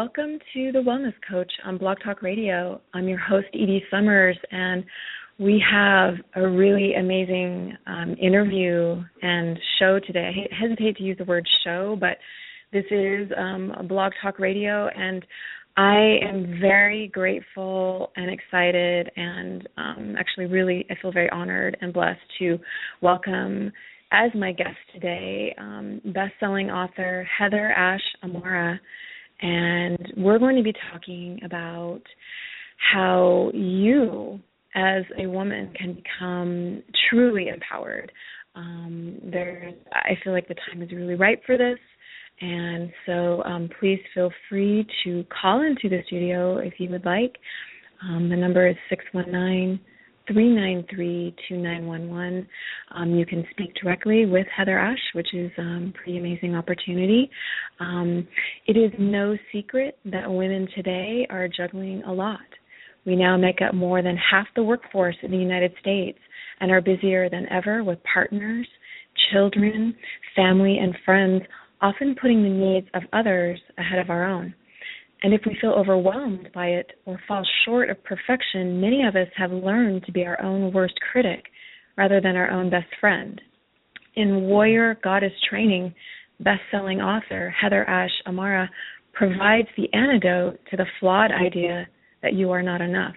Welcome to The Wellness Coach on Blog Talk Radio. I'm your host, Edie Summers, and we have a really amazing um, interview and show today. I hesitate to use the word show, but this is um, a Blog Talk Radio, and I am very grateful and excited, and um, actually, really, I feel very honored and blessed to welcome as my guest today, um, best-selling author Heather Ash Amara, and we're going to be talking about how you, as a woman, can become truly empowered. Um, there, I feel like the time is really ripe for this, and so um, please feel free to call into the studio if you would like. Um, the number is six one nine. 393-2911. Um, you can speak directly with Heather Ash, which is um, a pretty amazing opportunity. Um, it is no secret that women today are juggling a lot. We now make up more than half the workforce in the United States and are busier than ever with partners, children, family, and friends, often putting the needs of others ahead of our own. And if we feel overwhelmed by it or fall short of perfection, many of us have learned to be our own worst critic rather than our own best friend. In Warrior Goddess Training, best-selling author Heather Ash Amara provides the antidote to the flawed idea that you are not enough.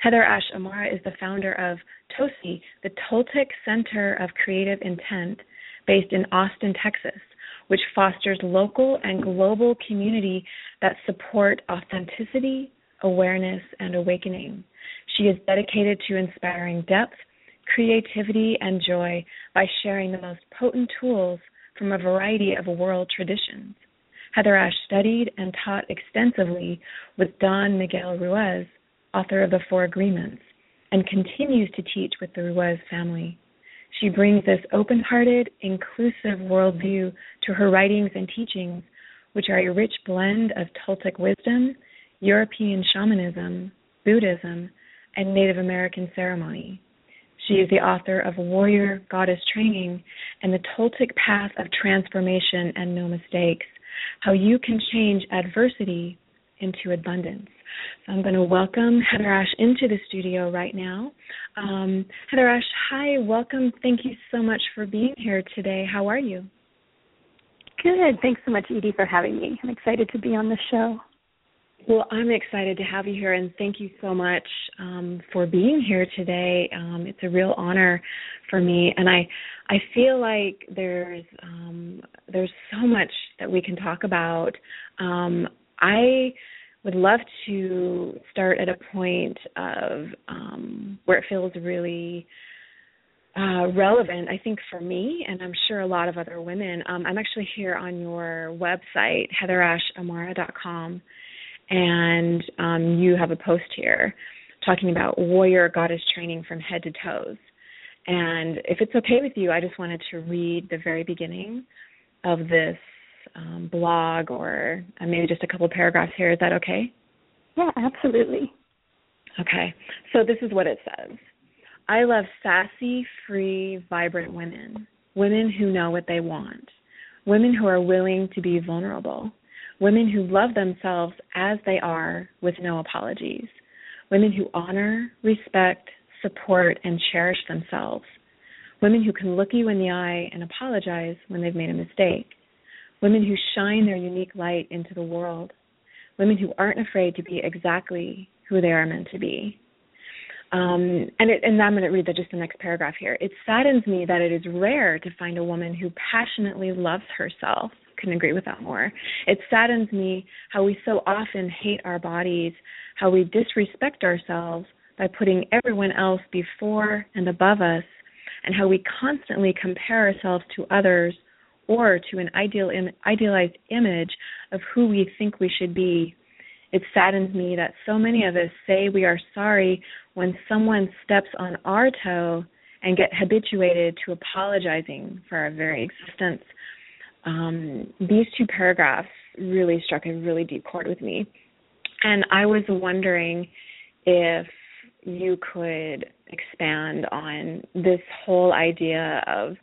Heather Ash Amara is the founder of Toci, the Toltec Center of Creative Intent, based in Austin, Texas which fosters local and global community that support authenticity, awareness, and awakening. She is dedicated to inspiring depth, creativity, and joy by sharing the most potent tools from a variety of world traditions. Heather Ash studied and taught extensively with Don Miguel Ruiz, author of The Four Agreements, and continues to teach with the Ruiz family. She brings this open hearted, inclusive worldview to her writings and teachings, which are a rich blend of Toltec wisdom, European shamanism, Buddhism, and Native American ceremony. She is the author of Warrior Goddess Training and the Toltec Path of Transformation and No Mistakes How You Can Change Adversity into Abundance. So I'm going to welcome Heather Ash into the studio right now. Um, Heather Ash, hi, welcome. Thank you so much for being here today. How are you? Good. Thanks so much, Edie, for having me. I'm excited to be on the show. Well, I'm excited to have you here, and thank you so much um, for being here today. Um, it's a real honor for me, and I I feel like there's um, there's so much that we can talk about. Um, I would love to start at a point of um, where it feels really uh, relevant, I think, for me, and I'm sure a lot of other women. Um, I'm actually here on your website, heatherashamara.com, and um, you have a post here talking about warrior goddess training from head to toes. And if it's okay with you, I just wanted to read the very beginning of this um, blog or uh, maybe just a couple paragraphs here. Is that okay? Yeah, absolutely. Okay. So this is what it says I love sassy, free, vibrant women, women who know what they want, women who are willing to be vulnerable, women who love themselves as they are with no apologies, women who honor, respect, support, and cherish themselves, women who can look you in the eye and apologize when they've made a mistake, women who shine their unique light into the world, women who aren't afraid to be exactly who they are meant to be. Um, and, it, and I'm going to read the, just the next paragraph here. It saddens me that it is rare to find a woman who passionately loves herself. Couldn't agree with that more. It saddens me how we so often hate our bodies, how we disrespect ourselves by putting everyone else before and above us, and how we constantly compare ourselves to others or to an ideal idealized image of who we think we should be. It saddens me that so many of us say we are sorry when someone steps on our toe and get habituated to apologizing for our very existence. Um, these two paragraphs really struck a really deep chord with me. And I was wondering if you could expand on this whole idea of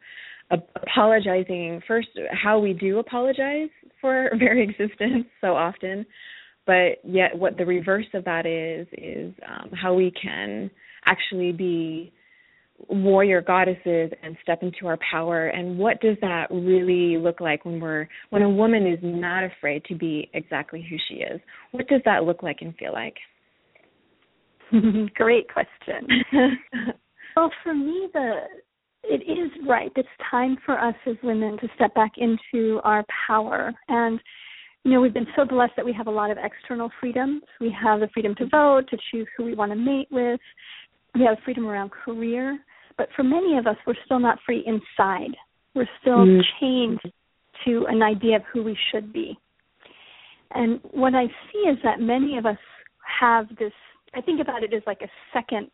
apologizing first how we do apologize for our very existence so often but yet what the reverse of that is is um, how we can actually be warrior goddesses and step into our power. And what does that really look like when we're when a woman is not afraid to be exactly who she is? What does that look like and feel like? Great question. Well for me the it is right it's time for us as women to step back into our power and you know, we've been so blessed that we have a lot of external freedoms. We have the freedom to vote, to choose who we want to mate with. We have freedom around career. But for many of us, we're still not free inside. We're still mm. chained to an idea of who we should be. And what I see is that many of us have this, I think about it as like a second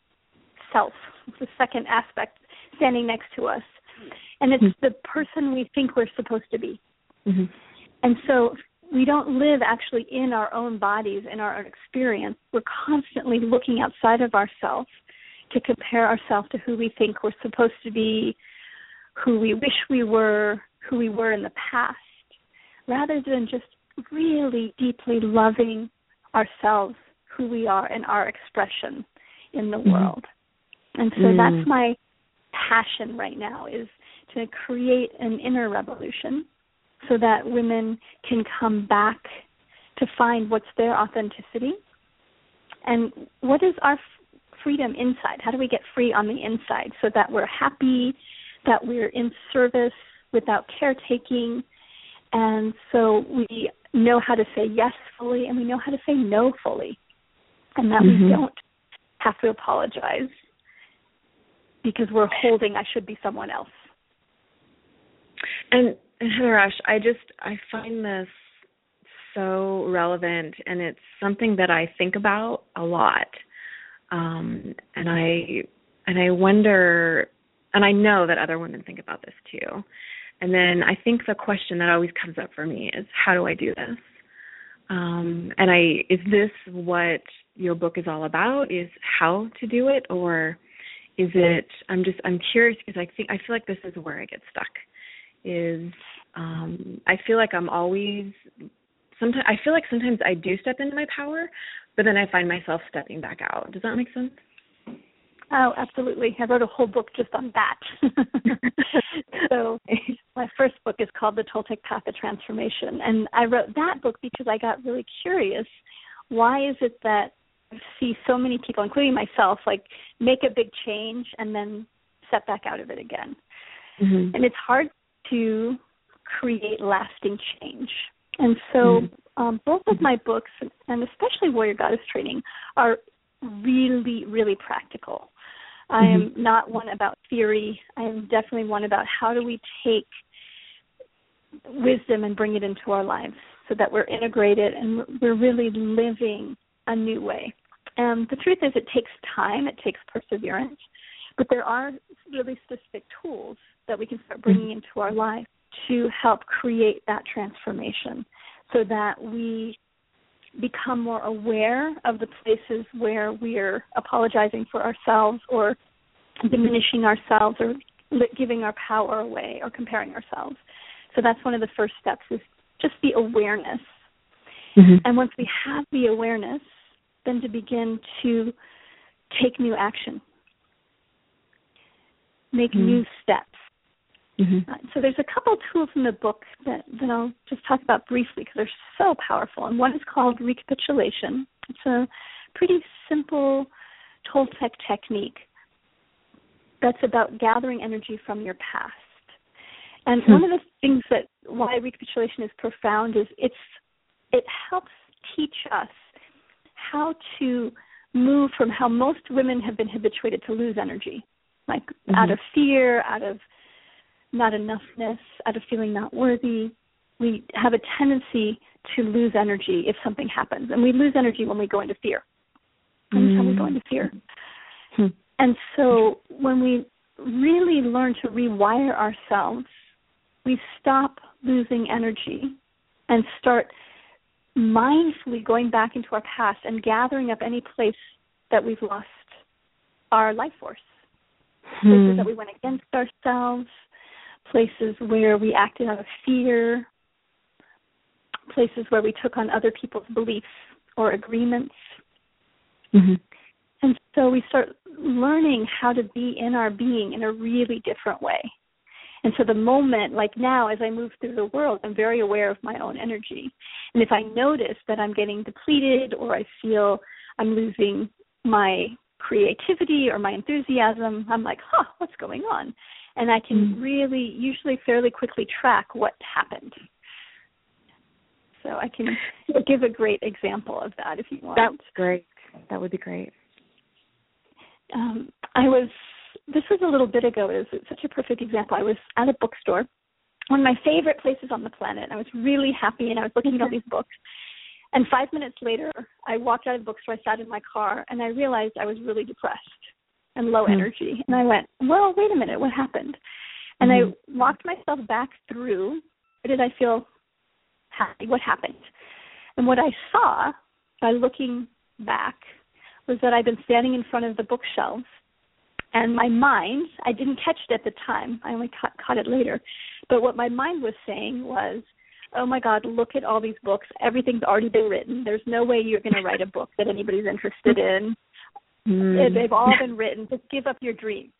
self, the second aspect standing next to us. And it's mm-hmm. the person we think we're supposed to be. Mm-hmm. And so we don't live actually in our own bodies, in our own experience. We're constantly looking outside of ourselves to compare ourselves to who we think we're supposed to be, who we wish we were, who we were in the past, rather than just really deeply loving ourselves, who we are, and our expression in the mm-hmm. world. And so mm. that's my passion right now is to create an inner revolution so that women can come back to find what's their authenticity. And what is our freedom inside? How do we get free on the inside so that we're happy that we're in service without caretaking? And so we know how to say yes fully and we know how to say no fully. And that mm-hmm. we don't have to apologize because we're holding i should be someone else and Heather Ash, I just I find this so relevant and it's something that I think about a lot. Um and I and I wonder and I know that other women think about this too. And then I think the question that always comes up for me is how do I do this? Um and I is this what your book is all about is how to do it or is it I'm just I'm curious because I think I feel like this is where I get stuck is um I feel like I'm always sometimes I feel like sometimes I do step into my power, but then I find myself stepping back out. Does that make sense? Oh, absolutely. I wrote a whole book just on that. so my first book is called The Toltec Path of Transformation. And I wrote that book because I got really curious. Why is it that see so many people, including myself, like make a big change and then step back out of it again? Mm-hmm. And it's hard to create lasting change. And so, mm-hmm. um, both of my books, and especially Warrior Goddess Training, are really, really practical. Mm-hmm. I am mm-hmm. not one about theory. I am definitely one about how do we take wisdom and bring it into our lives so that we're integrated and we're really living a new way. And the truth is, it takes time, it takes perseverance, but there are really specific tools that we can start bringing mm-hmm. into our life to help create that transformation so that we become more aware of the places where we're apologizing for ourselves or diminishing ourselves or giving our power away or comparing ourselves. So that's one of the first steps is just the awareness. Mm-hmm. And once we have the awareness, then to begin to take new action make Mm. new steps. Mhm. Uh, so there's a couple tools in the book that, that I'll just talk about briefly because they're so powerful. And one is called recapitulation. It's a pretty simple Toltec technique that's about gathering energy from your past. And Hmm. one of the things that why recapitulation is profound is it's it helps teach us how to move from how most women have been habituated to lose energy, like Mhm. out of fear, out of not enoughness, out of feeling not worthy. We have a tendency to lose energy if something happens, and we lose energy when we go into fear. Every time we go into fear. Hmm. And so when we really learn to rewire ourselves, we stop losing energy and start mindfully going back into our past and gathering up any place that we've lost our life force. Places Hmm. that we went against ourselves, places where we acted out of fear, places where we took on other people's beliefs or agreements. Mhm. And so we start learning how to be in our being in a really different way. And so the moment, like now, as I move through the world, I'm very aware of my own energy. And if I notice that I'm getting depleted or I feel I'm losing my creativity or my enthusiasm, I'm like, huh, what's going on? And I can Mm. really, usually fairly quickly track what happened. So I can give a great example of that if you want. That's great. That would be great. um, I was this was a little bit ago. It was such a perfect example. I was at a bookstore, one of my favorite places on the planet. I was really happy, and I was looking at all these books. And five minutes later, I walked out of the bookstore. I sat in my car, and I realized I was really depressed and low Hmm. energy. And I went, "Well, wait a minute, what happened?" And Mhm. I walked myself back through. Did I feel happy? What happened? And what I saw by looking back was that I'd been standing in front of the bookshelves and my mind, I didn't catch it at the time. I only caught, caught it later. But what my mind was saying was, oh my God, look at all these books. Everything's already been written. There's no way you're going to write a book that anybody's interested in. Hmm. They've all been written. Just give up your dream.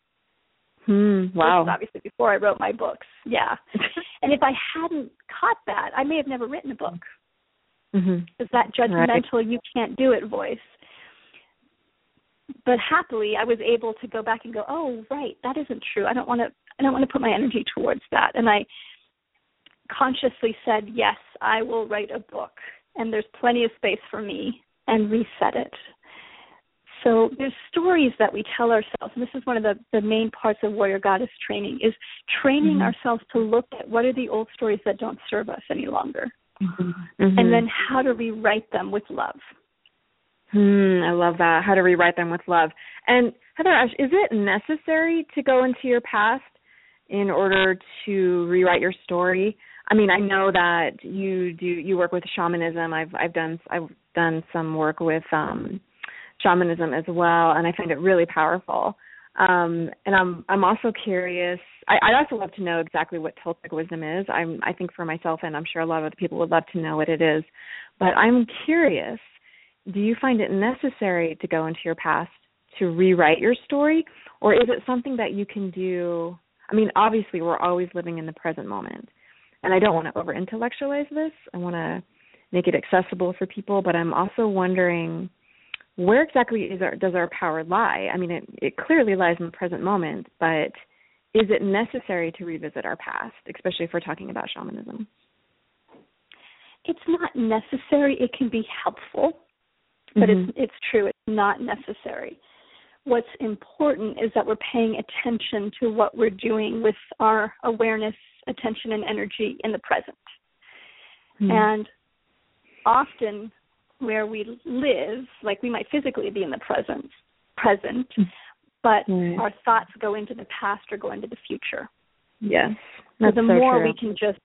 Hmm. This Wow. was obviously before I wrote my books. Yeah. and if I hadn't caught that, I may have never written a book. Is that judgmental you can't do it voice but happily i was able to go back and go oh right that isn't true. I don't want to i don't want to put my energy towards that. And i consciously said yes i will write a book and there's plenty of space for me and reset it. So there's stories that we tell ourselves and this is one of the, the main parts of warrior goddess training is training Mhm. ourselves to look at what are the old stories that don't serve us any longer. Mhm. and then how to rewrite them with love Hmm, I love that. How to rewrite them with love. And Heather Ash, is it necessary to go into your past in order to rewrite your story? I mean, I know that you do you work with shamanism. I've I've done I've done some work with um shamanism as well and I find it really powerful. Um and I'm I'm also curious I, I'd also love to know exactly what Toltec wisdom is. I'm I think for myself and I'm sure a lot of other people would love to know what it is. But I'm curious do you find it necessary to go into your past to rewrite your story? Or is it something that you can do? I mean obviously we're always living in the present moment. And i don't want to over intellectualize this. I want to make it accessible for people. But i'm also wondering where exactly is our, does our power lie? I mean it, it clearly lies in the present moment but is it necessary to revisit our past especially if we're talking about shamanism? It's not necessary. It can be helpful but Mhm. it's it's true it's not necessary what's important is that we're paying attention to what we're doing with our awareness attention and energy in the present Hmm. and often where we live like we might physically be in the present present but Right. our thoughts go into the past or go into the future yes so the so more true. we can just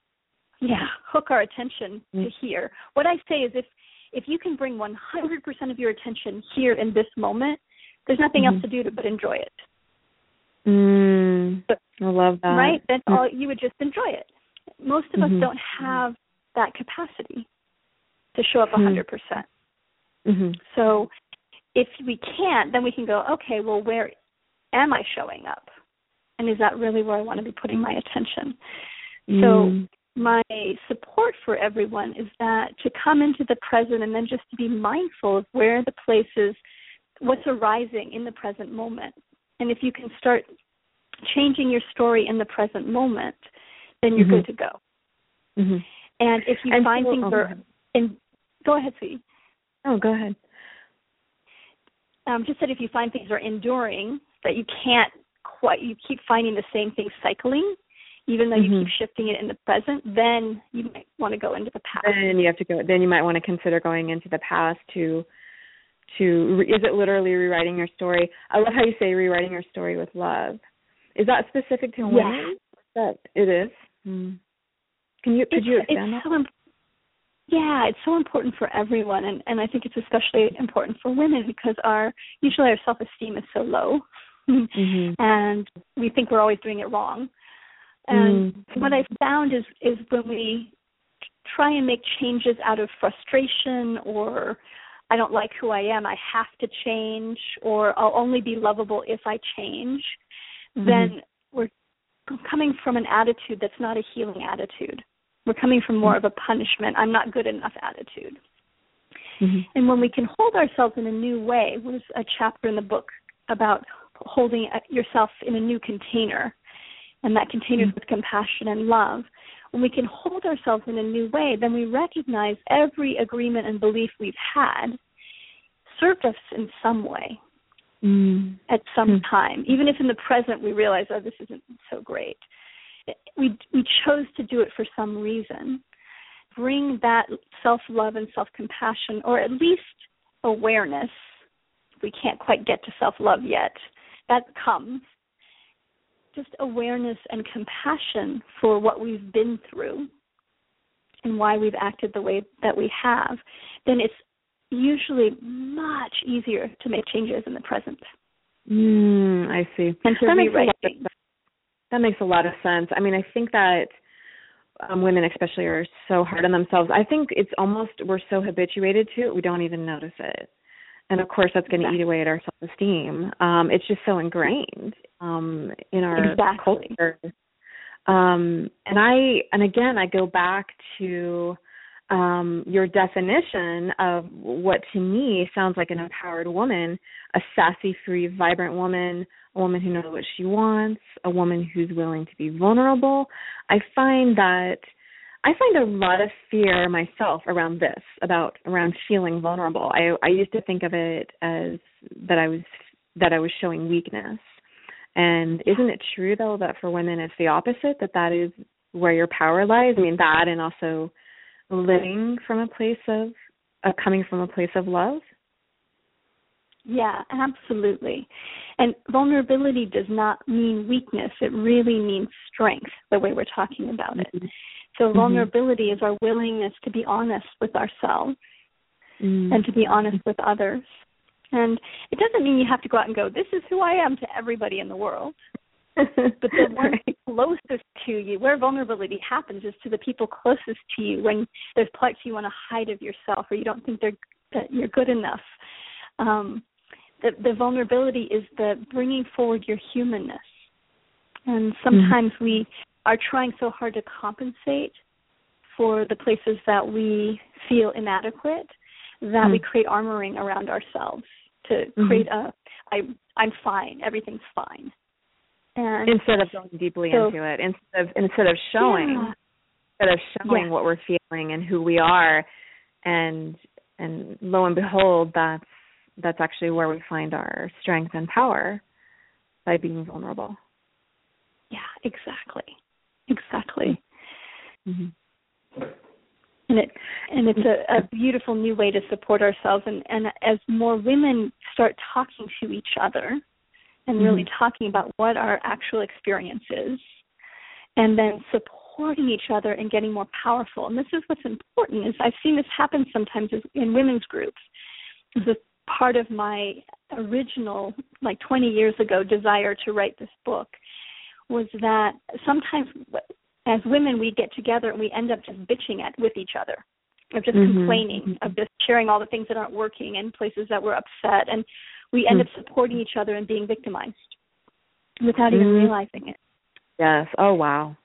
yeah hook our attention to Mm. here what i say is if if you can bring 100% of your attention here in this moment there's nothing Mhm. else to do to but enjoy it Mm, I love that. right that's Mm. all you would just enjoy it most of Mhm. us don't have that capacity to show up Hmm. 100% Mhm. so if we can't then we can go okay well where am i showing up And is that really where I want to be putting my attention? Mm. My support for everyone is that to come into the present and then just to be mindful of where the places what's arising in the present moment. And if you can start changing your story in the present moment, then you're Mhm. good to go. Mhm. And if you And find so- things oh, are go ahead, sweetie. Oh, go ahead. um, just that if you find things are enduring, that you can't quite, you keep finding the same thing cycling, even though you Mhm. keep shifting it in the present, then you might want to go into the past. Then you have to go. Then you might want to consider going into the past to, to is it literally rewriting your story? I love how you say rewriting your story with love. Is that specific to Yeah. women? That it is. Mm. Can you could it's, you expand that? so imp- yeah, it's so important for everyone, and and I think it's especially important for women because our usually our self esteem is so low, Mhm. and we think we're always doing it wrong. And Mm. what I found is is when we try and make changes out of frustration or I don't like who I am, I have to change, or I'll only be lovable if I change, then we're coming from an attitude that's not a healing attitude. We're coming from more of a punishment, I'm not good enough attitude. Mhm. And when we can hold ourselves in a new way, there's a chapter in the book about holding yourself in a new container, and that container is with compassion and love. When we can hold ourselves in a new way, then we recognize every agreement and belief we've had served us in some way Mm. at some Hmm. time, even if in the present we realize, oh, this isn't so great. We we chose to do it for some reason. Bring that self love and self compassion, or at least awareness. We can't quite get to self love yet. That comes. Just awareness and compassion for what we've been through and why we've acted the way that we have, then it's usually much easier to make changes in the present Mm, I see. and to That makes a rewrite lot of things. That makes a lot of sense. I mean, I think that um, women, especially, are so hard on themselves. I think it's almost we're so habituated to it, we don't even notice it. And of course, that's going to eat away at our self-esteem. Um, it's just so ingrained um, in our Exactly. culture. Um, and I, and again, I go back to um, your definition of what to me sounds like an empowered woman, a sassy, free, vibrant woman, a woman who knows what she wants, a woman who's willing to be vulnerable. I find that I find a lot of fear myself around this, about around feeling vulnerable. I I used to think of it as that I was that I was showing weakness. And isn't it true though that for women it's the opposite that that is where your power lies? I mean that and also living from a place of uh, coming from a place of love. Yeah, absolutely. And vulnerability does not mean weakness. It really means strength, the way we're talking about it. So vulnerability is our willingness to be honest with ourselves Mm. and to be honest with others. And it doesn't mean you have to go out and go, this is who I am to everybody in the world. But the ones Right. closest to you, where vulnerability happens, is to the people closest to you when there's parts you want to hide of yourself or you don't think they're that you're good enough. Um, the, the vulnerability is the bringing forward your humanness, and sometimes we are trying so hard to compensate for the places that we feel inadequate that we Mm. create armoring around ourselves to Mhm. create a I I'm fine, everything's fine. And instead of going deeply So- into it, instead of instead of showing Yeah. instead of showing Yeah. what we're feeling and who we are and and lo and behold that's that's actually where we find our strength and power by being vulnerable yeah, exactly. Exactly. mm-hmm. and it and it's a, a beautiful new way to support ourselves and and as more women start talking to each other and really Mhm. talking about what our actual experience is and then supporting each other and getting more powerful and this is what's important is i've seen this happen sometimes in women's groups this is part of my original like 20 years ago desire to write this book was that sometimes as women we get together and we end up just bitching at with each other of just Mhm. complaining of just sharing all the things that aren't working and places that we're upset and we end Mm. up supporting each other and being victimized without even Mhm. realizing it. Yes. Oh wow.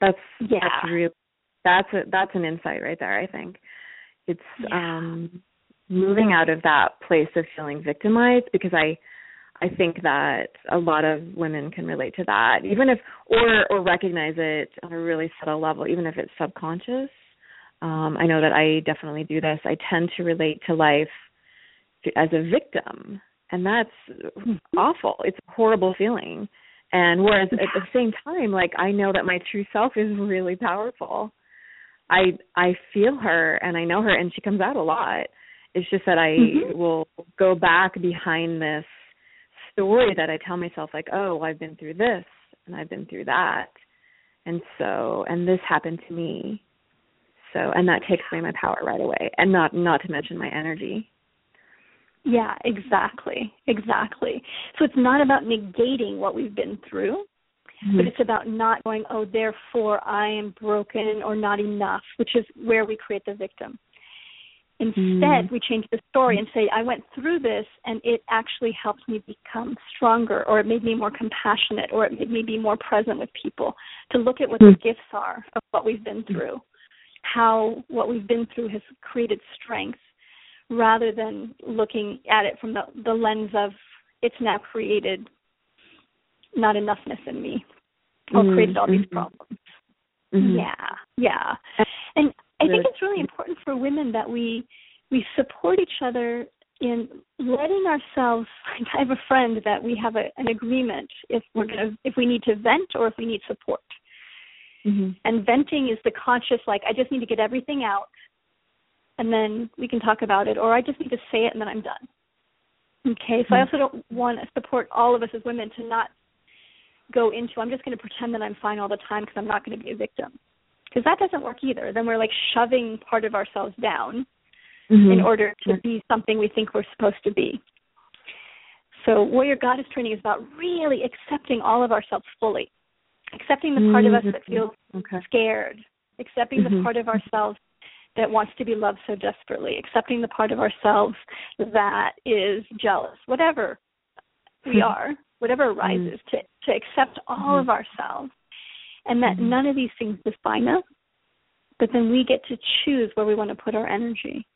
That's Yeah. that's real that's a that's an insight right there, I think. It's Yeah. um moving out of that place of feeling victimized because I I think that a lot of women can relate to that, even if or or recognize it on a really subtle level, even if it's subconscious. Um, I know that I definitely do this. I tend to relate to life as a victim, and that's awful. It's a horrible feeling. And whereas at the same time, like I know that my true self is really powerful. I I feel her and I know her, and she comes out a lot. It's just that I Mhm. will go back behind this story that I tell myself, like, oh, I've been through this and I've been through that, and so and this happened to me. So and that takes away my power right away, and not not to mention my energy. Yeah, exactly. Exactly. So it's not about negating what we've been through, mm-hmm. but it's about not going, oh, therefore I am broken or not enough, which is where we create the victim. Instead, Mm. we change the story and say, I went through this and it actually helped me become stronger, or it made me more compassionate, or it made me be more present with people. To look at what the Mm. gifts are of what we've been through, how what we've been through has created strength, rather than looking at it from the, the lens of it's now created not enoughness in me or Mm, created all these mhm. problems. Mhm. Yeah, yeah. And I think it's really important for women that we we support each other in letting ourselves I have a friend that we have a, an agreement if we're gonna if we need to vent or if we need support. Mhm. And venting is the conscious like I just need to get everything out and then we can talk about it or I just need to say it and then I'm done. Okay, so I also don't want to support all of us as women to not go into I'm just going to pretend that I'm fine all the time because I'm not going to be a victim. Because that doesn't work either. Then we're like shoving part of ourselves down Mhm. in order to be something we think we're supposed to be. So warrior goddess training is about really accepting all of ourselves fully. Accepting the part of us that Mhm. feels okay. scared, accepting the Mhm. part of ourselves that wants to be loved so desperately, accepting the part of ourselves that is jealous, whatever we Mhm. are, whatever arises, to, to accept all of ourselves. And that Mhm. none of these things define us, but then we get to choose where we want to put our energy.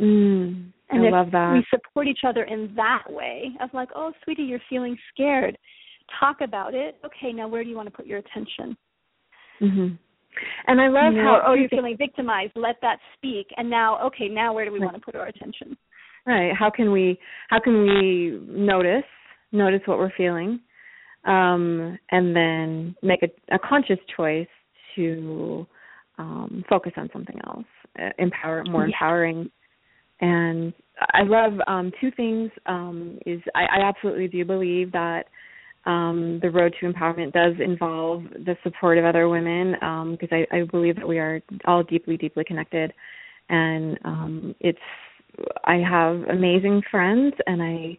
Mm, And I love that. we support each other in that way of like, oh, sweetie, you're feeling scared. Talk about it. Okay, now where do you want to put your attention? Mhm. And I love how oh, you're feeling victimized. Let that speak. And now, okay, now where do we Right. want to put our attention? right. How can we how can we notice notice what we're feeling, um, and then make a, a conscious choice to um, focus on something else, uh, empower more Yeah. empowering. And I love um, two things. Um, is I, I absolutely do believe that um, the road to empowerment does involve the support of other women because I, I believe that we are all deeply, deeply connected, and um, it's. I have amazing friends, and I,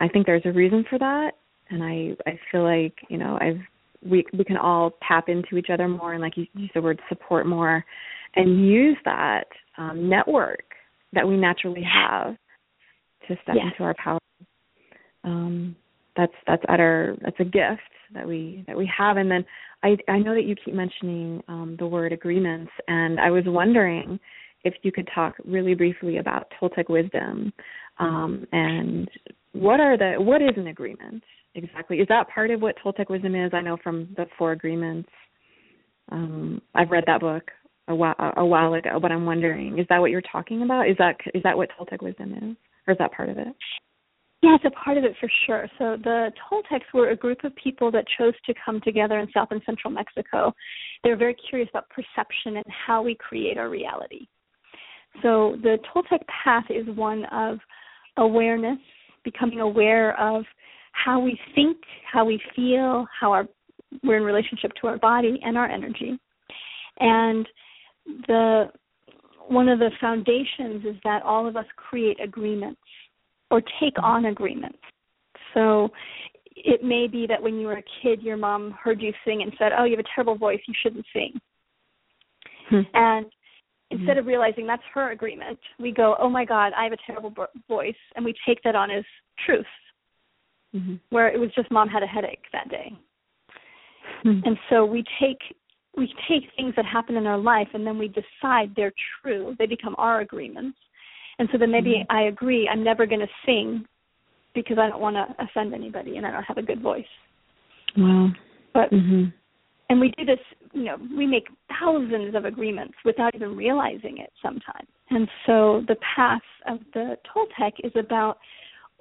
I think there's a reason for that, and I, I feel like you know I've we we can all tap into each other more, and like you used the word support more, and use that um, network that we naturally have to step into our power. Um, that's that's utter that's a gift that we that we have. And then i i know that you keep mentioning um the word agreements. And i was wondering if you could talk really briefly about toltec wisdom um and what are the what is an agreement exactly is that part of what toltec wisdom is i know from the four agreements um i've read that book a while a while ago but i'm wondering is that what you're talking about is that is that what toltec wisdom is or is that part of it Yeah, it's a part of it for sure. So the Toltecs were a group of people that chose to come together in South and Central Mexico. They were very curious about perception and how we create our reality. So the Toltec path is one of awareness, becoming aware of how we think, how we feel, how our we're in relationship to our body and our energy. And the one of the foundations is that all of us create agreements or take on agreements. So it may be that when you were a kid, your mom heard you sing and said, "Oh, you have a terrible voice. You shouldn't sing." Hmm. And instead of realizing that's her agreement, we go, "Oh my God, I have a terrible vo- voice," and we take that on as truth. mm-hmm. where it was just mom had a headache that day. Mm-hmm. And so we take we take things that happen in our life and then we decide they're true. They become our agreements. And so then maybe mm-hmm. I agree I'm never going to sing because I don't want to offend anybody and I don't have a good voice. Wow. But mm-hmm. And we do this, you know, we make thousands of agreements without even realizing it sometimes. And so the path of the Toltec is about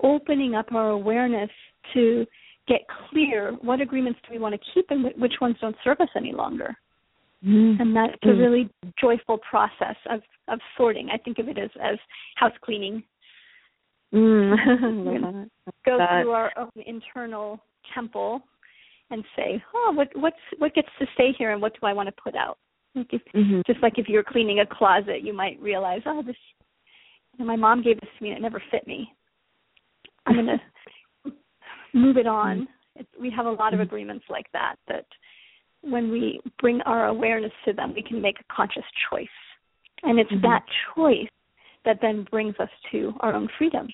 opening up our awareness to get clear what agreements do we want to keep and which ones don't serve us any longer. Mm. And that's a really joyful process of of sorting. I think of it as as house cleaning. Mm. Go through our own internal temple and say, "Oh, what what's what gets to stay here, and what do I want to put out?" Like if, mm-hmm. Just like if you're cleaning a closet, you might realize, "Oh, this." You know, my mom gave this to me, and it never fit me. I'm gonna move it on. Mm-hmm. It's, we have a lot of mm-hmm. agreements like that. That when we bring our awareness to them, we can make a conscious choice, and it's mm-hmm. that choice that then brings us to our own freedom.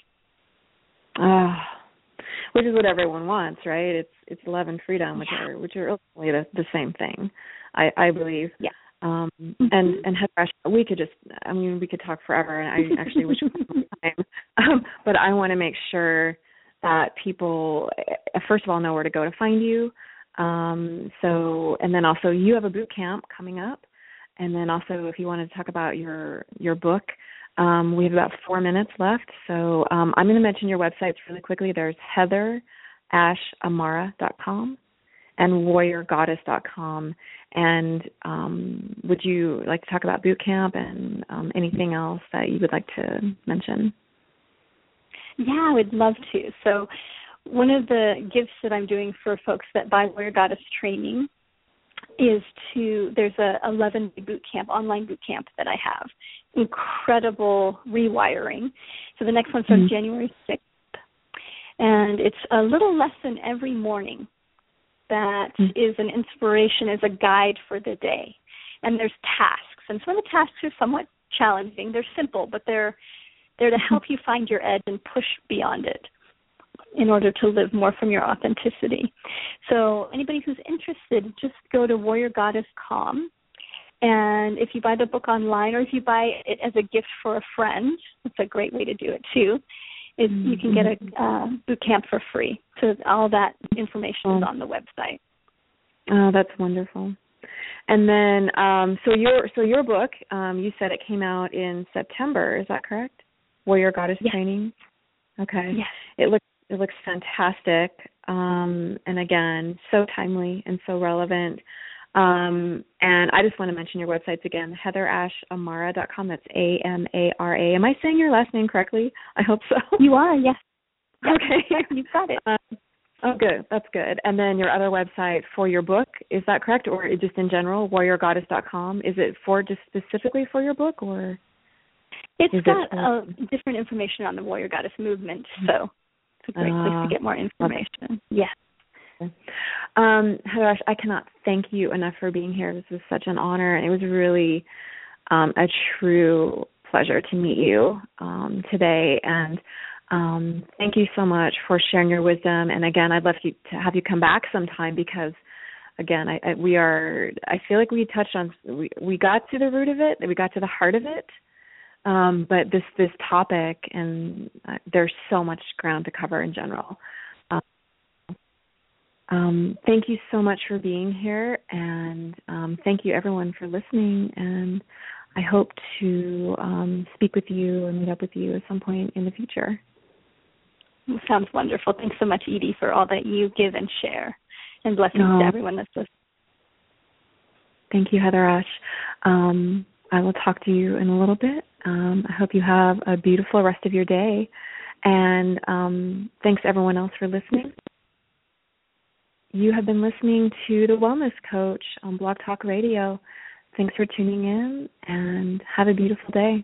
Ah, which is what everyone wants, right? It's it's love and freedom, which yeah. are which are ultimately the, the same thing. I I believe. Yeah. Um mm-hmm. and and Heather, we could just I mean we could talk forever and I actually wish we had more time. Um but I want to make sure that people eh, first of all know where to go to find you. Um so and then also you have a boot camp coming up and then also if you want to talk about your your book um, we have about four minutes left, so um, I'm going to mention your websites really quickly. There's heatherashamara.com and warriorgoddess.com. And um, would you like to talk about boot camp and um, anything else that you would like to mention? Yeah, I would love to. So, one of the gifts that I'm doing for folks that buy Warrior Goddess training is to there's a 11 boot camp online boot camp that I have incredible rewiring. So the next one starts mm-hmm. January 6th. And it's a little lesson every morning that mm-hmm. is an inspiration, as a guide for the day. And there's tasks. And some of the tasks are somewhat challenging. They're simple, but they're they're to mm-hmm. help you find your edge and push beyond it in order to live more from your authenticity. So anybody who's interested, just go to warriorgoddess.com and if you buy the book online or if you buy it as a gift for a friend, it's a great way to do it too. Is mm-hmm. you can get a mm-hmm. uh, boot camp for free. So all that information is on the website. Oh, that's wonderful. And then, um, so your so your book, um, you said it came out in September. Is that correct? Warrior Goddess yes. Training. Okay. Yes. It looks it looks fantastic. Um, and again, so timely and so relevant. Um, and I just want to mention your websites again, heatherashamara.com. That's A M A R A. Am I saying your last name correctly? I hope so. You are, yes. Okay. You've got it. Um, oh, good. That's good. And then your other website for your book, is that correct? Or just in general, warriorgoddess.com? Is it for just specifically for your book or? It's got it, uh, different information on the warrior goddess movement, so a great uh, place to get more information. Yes. Um, Heather, I cannot thank you enough for being here. This was such an honor, and it was really um, a true pleasure to meet you um, today. And um, thank you so much for sharing your wisdom. And again, I'd love you to have you come back sometime because, again, I, I, we are. I feel like we touched on. We we got to the root of it. We got to the heart of it. Um, but this this topic and uh, there's so much ground to cover in general. Um, thank you so much for being here, and um, thank you everyone for listening. And I hope to um, speak with you and meet up with you at some point in the future. sounds wonderful. Thanks so much, Edie, for all that you give and share, and blessings to everyone that's listening. Thank you, Heather Ash. I will talk to you in a little bit. Um, I hope you have a beautiful rest of your day. And um, thanks everyone else for listening. You have been listening to The Wellness Coach on Blog Talk Radio. Thanks for tuning in and have a beautiful day.